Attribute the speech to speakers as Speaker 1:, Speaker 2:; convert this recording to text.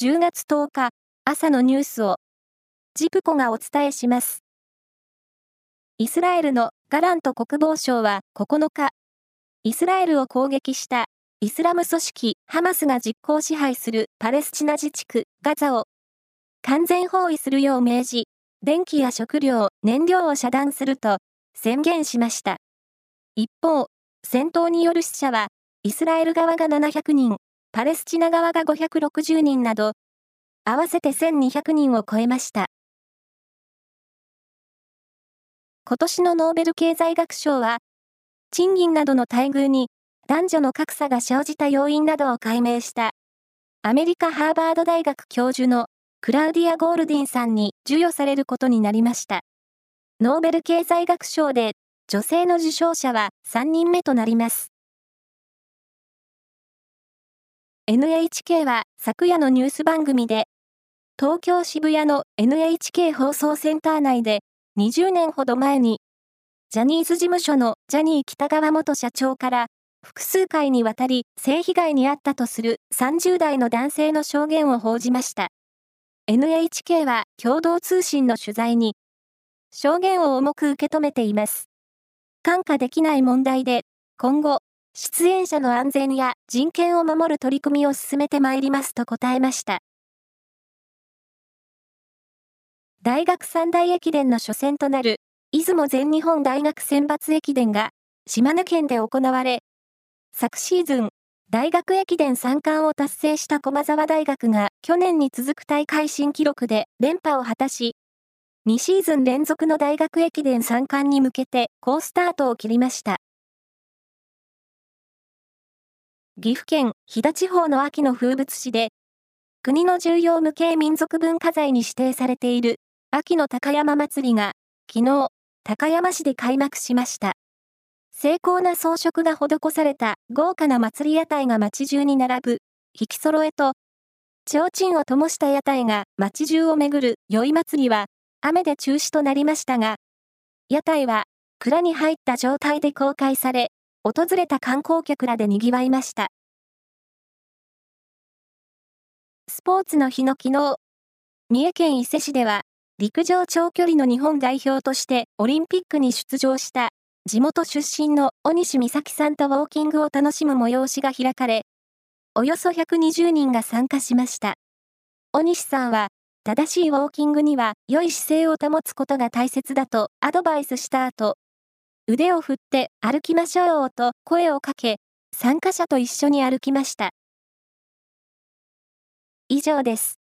Speaker 1: 10月10日朝のニュースをジプコがお伝えします。イスラエルのガラント国防相は9日、イスラエルを攻撃したイスラム組織ハマスが実効支配するパレスチナ自治区ガザを完全包囲するよう命じ、電気や食料、燃料を遮断すると宣言しました。一方、戦闘による死者はイスラエル側が700人、パレスチナ側が560人など、合わせて1200人を超えました。今年のノーベル経済学賞は、賃金などの待遇に男女の格差が生じた要因などを解明した、アメリカ・ハーバード大学教授のクラウディア・ゴールディンさんに授与されることになりました。ノーベル経済学賞で女性の受賞者は3人目となります。NHK は昨夜のニュース番組で、東京渋谷の NHK 放送センター内で20年ほど前に、ジャニーズ事務所のジャニー北川元社長から複数回にわたり性被害に遭ったとする30代の男性の証言を報じました。NHK は共同通信の取材に、証言を重く受け止めています。看過できない問題で、今後、出演者の安全や人権を守る取り組みを進めてまいりますと答えました。大学三大駅伝の初戦となる、出雲全日本大学選抜駅伝が、島根県で行われ、昨シーズン、大学駅伝3冠を達成した駒沢大学が去年に続く大会新記録で連覇を果たし、2シーズン連続の大学駅伝3冠に向けて好スタートを切りました。岐阜県飛騨地方の秋の風物詩で、国の重要無形民族文化財に指定されている秋の高山祭りが、昨日、高山市で開幕しました。精巧な装飾が施された豪華な祭り屋台が街中に並ぶ、引き揃えと、提灯を灯した屋台が街中を巡る宵祭りは、雨で中止となりましたが、屋台は蔵に入った状態で公開され、訪れた観光客らで賑わいました。スポーツの日の昨日、三重県伊勢市では、陸上長距離の日本代表としてオリンピックに出場した地元出身の小西美咲さんとウォーキングを楽しむ催しが開かれ、およそ120人が参加しました。小西さんは、正しいウォーキングには良い姿勢を保つことが大切だとアドバイスした後、腕を振って歩きましょうと声をかけ、参加者と一緒に歩きました。以上です。